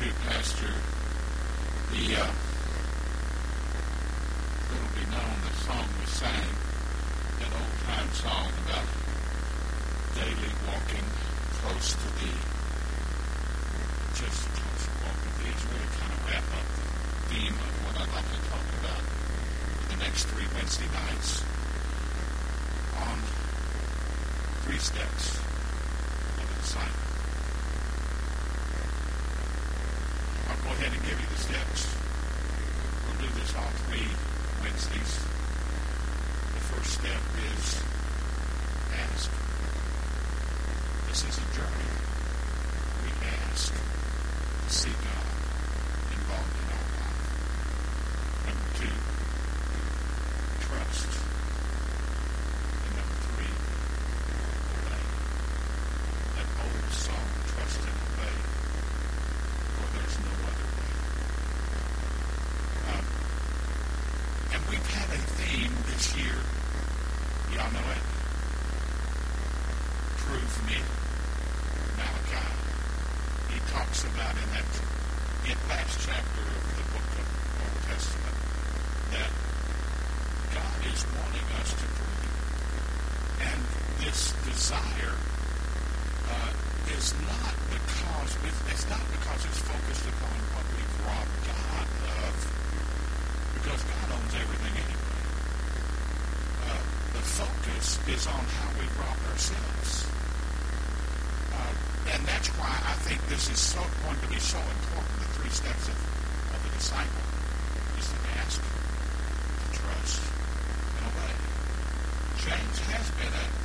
to Pastor the uh, little be known the song we sang, that old time song about daily walking close to thee. Just close walk with thee is really kind of wrap up the theme of what I'd like to talk about the next three Wednesday nights on three steps Give you the steps. We'll do this all three Wednesdays. The first step is ask. This is a journey. We ask to see God we've had a theme this year. Y'all know it. Prove me. Malachi. He talks about in that in last chapter of the book of Old Testament that God is wanting us to prove. And this desire uh, is not because it's not because it's focused upon what we've robbed God because God owns everything anyway. Uh, the focus is on how we've robbed ourselves. Uh, and that's why I think this is so going to be so important, the three steps of, of the disciple, is to ask, to trust, and obey. James has been a,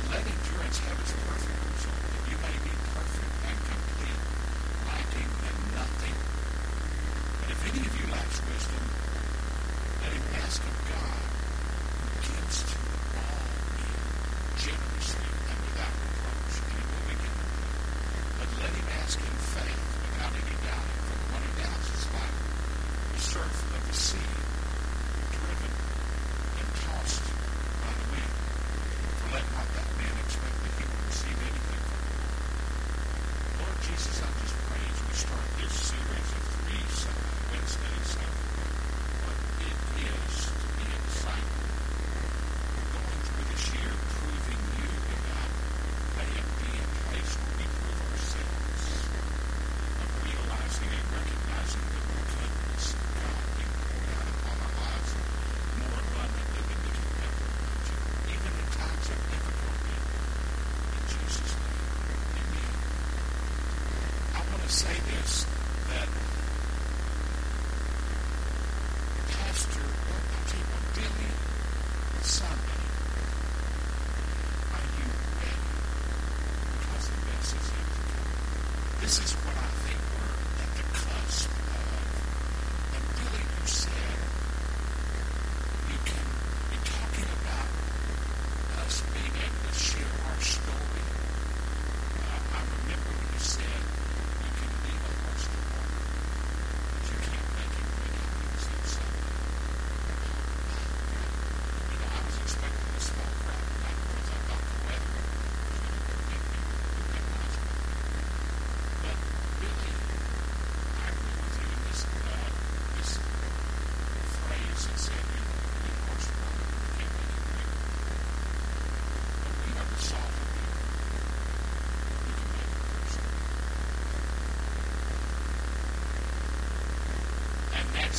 And let endurance have its perfect result, that you may be perfect and complete, lacking in nothing. But if any of you lacks wisdom, let him ask of God, who gives to all men generously say this, that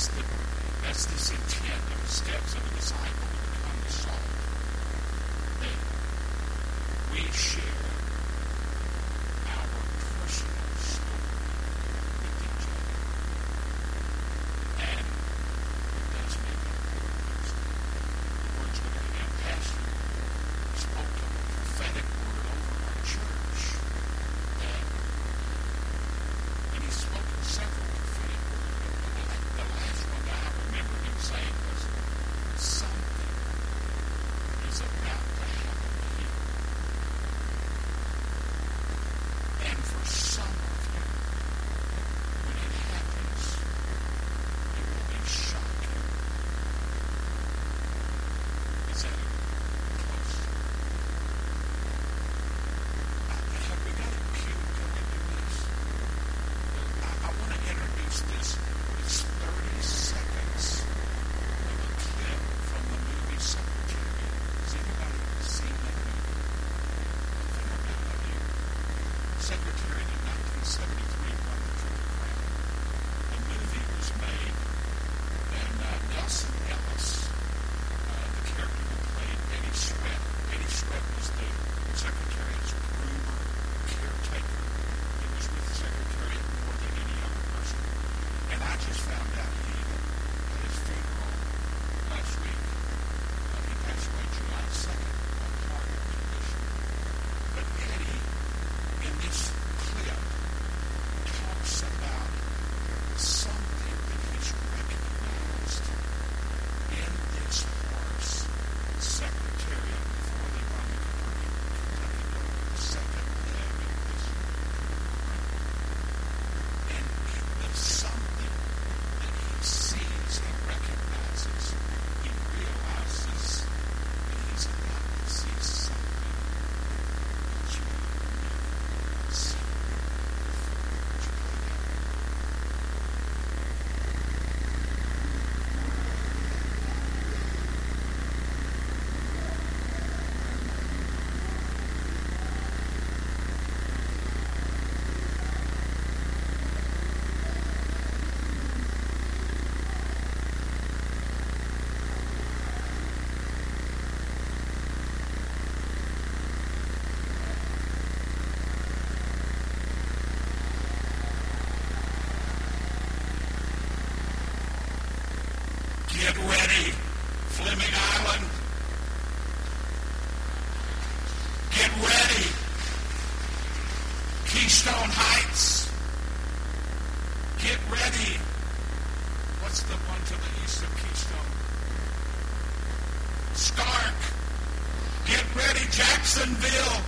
that's the that's this intent of the steps of a disciple to become the salt. That we share. Keystone Heights. Get ready. What's the one to the east of Keystone? Starke. Get ready, Jacksonville.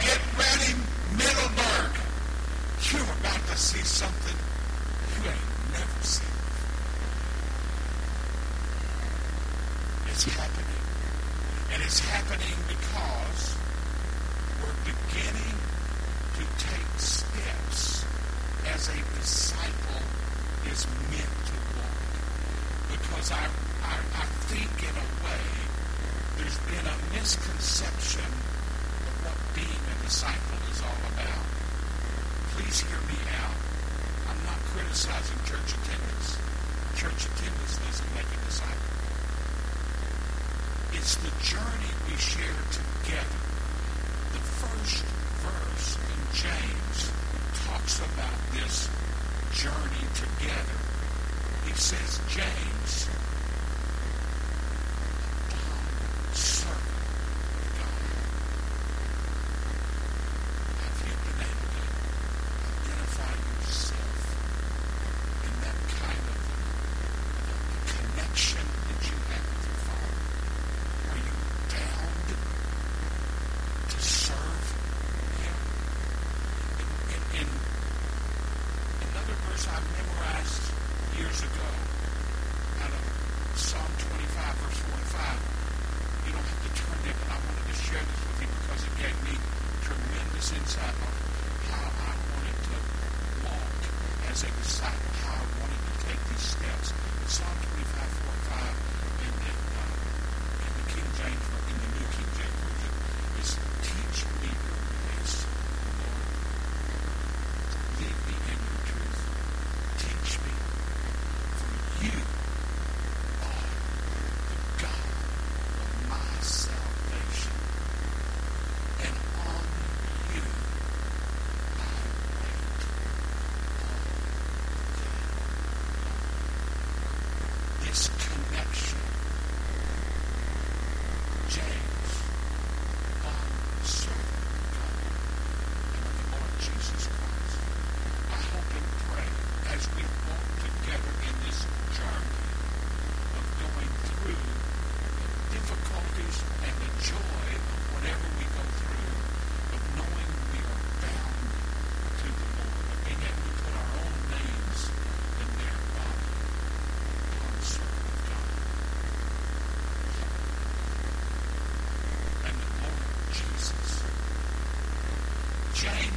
Get ready, Middleburg. You're about to see something you ain't never seen before. It's happening. And it's happening because we're beginning take steps as a disciple is meant to walk. Because I, I, I think in a way there's been a misconception of what being a disciple is all about. Please hear me out. I'm not criticizing church attendance. Church attendance doesn't make a disciple. It's the journey we share together. The first this journey together. He says, James,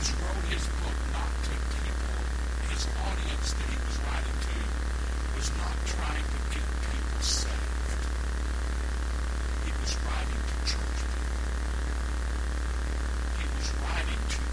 George wrote his book not to people. His audience that he was writing to was not trying to get people saved. He was writing to church people. He was writing to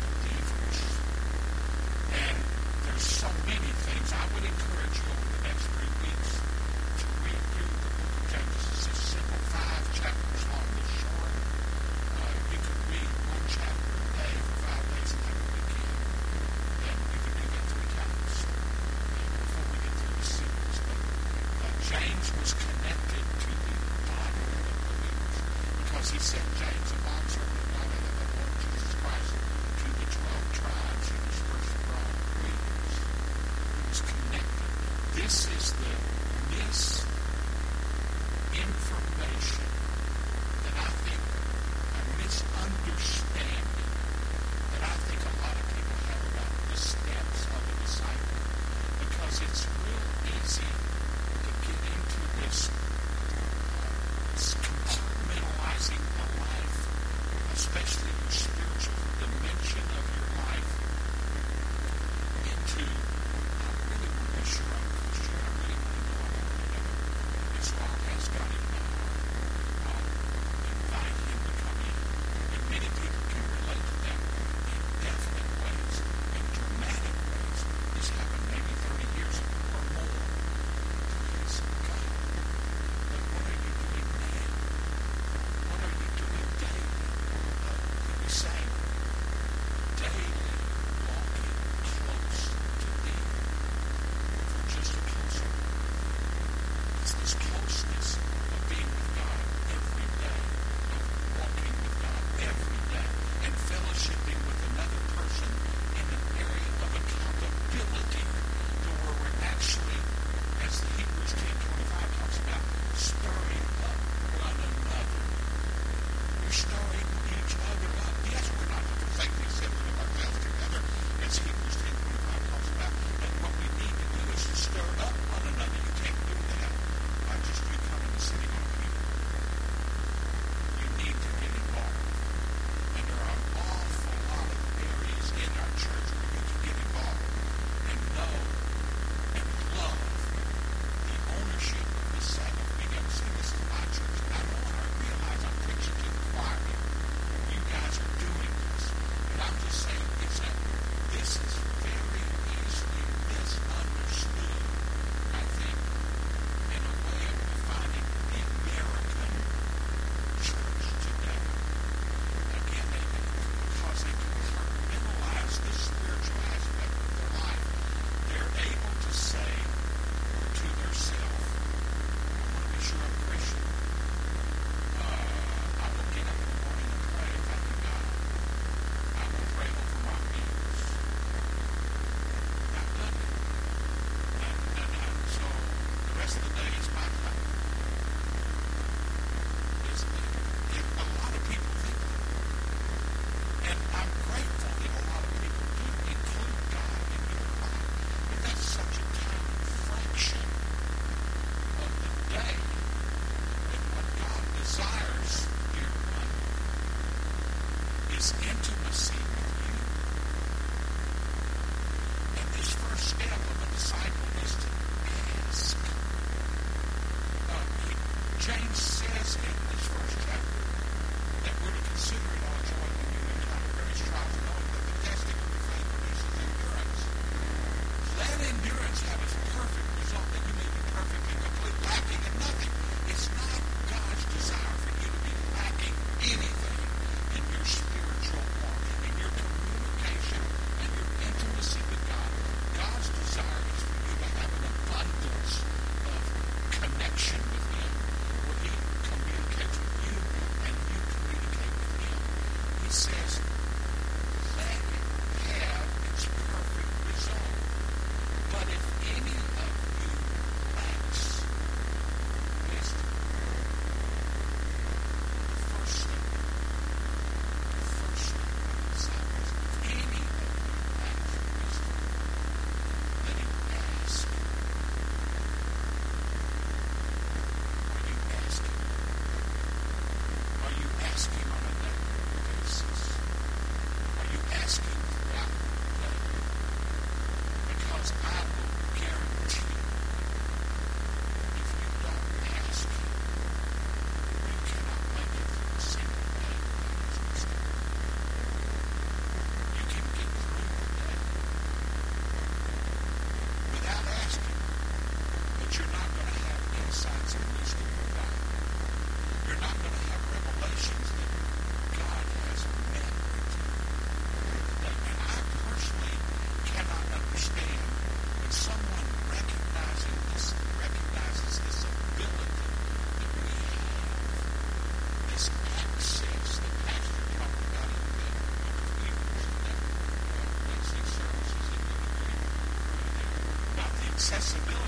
accessibility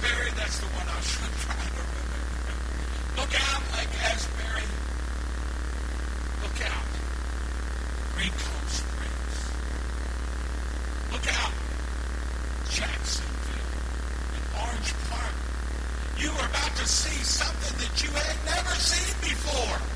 Asbury, that's the one I was trying to remember. Look out, Lake Asbury. Look out. Green Cove Springs. Look out. Jacksonville and Orange Park. You are about to see something that you had never seen before.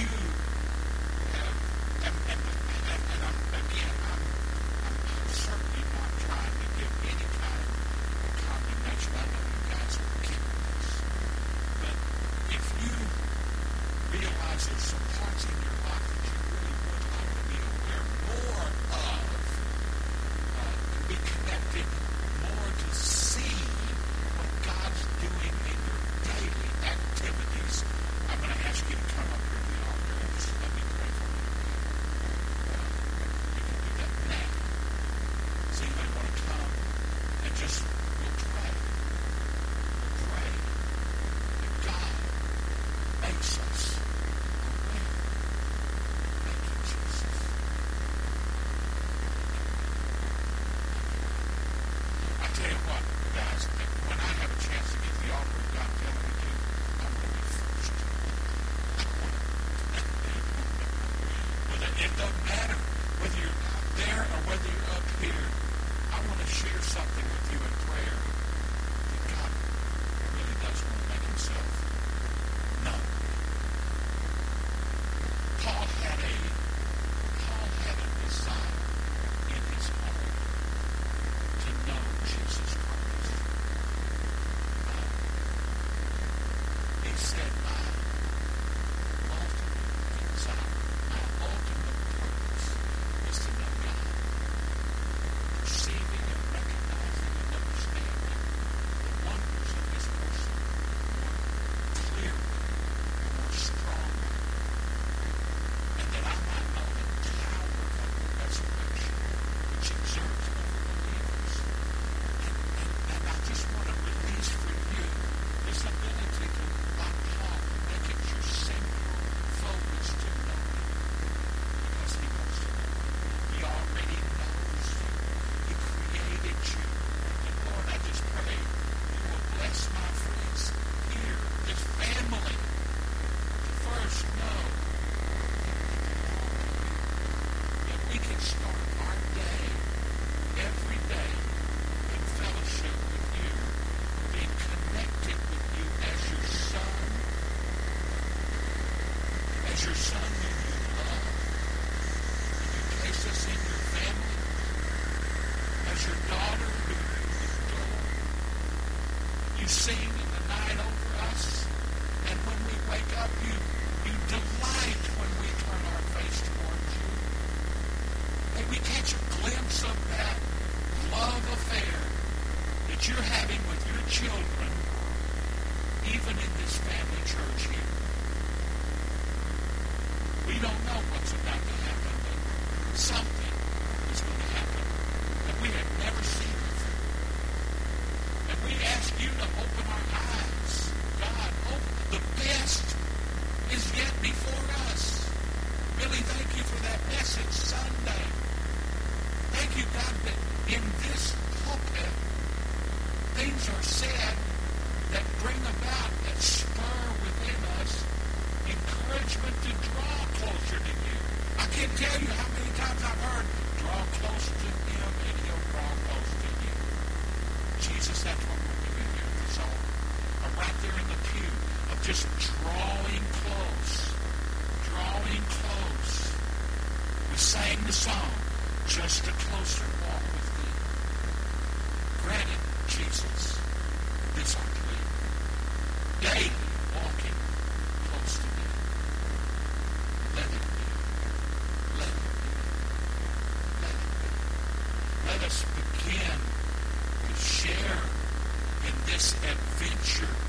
you. Don't know what's about to happen, something adventure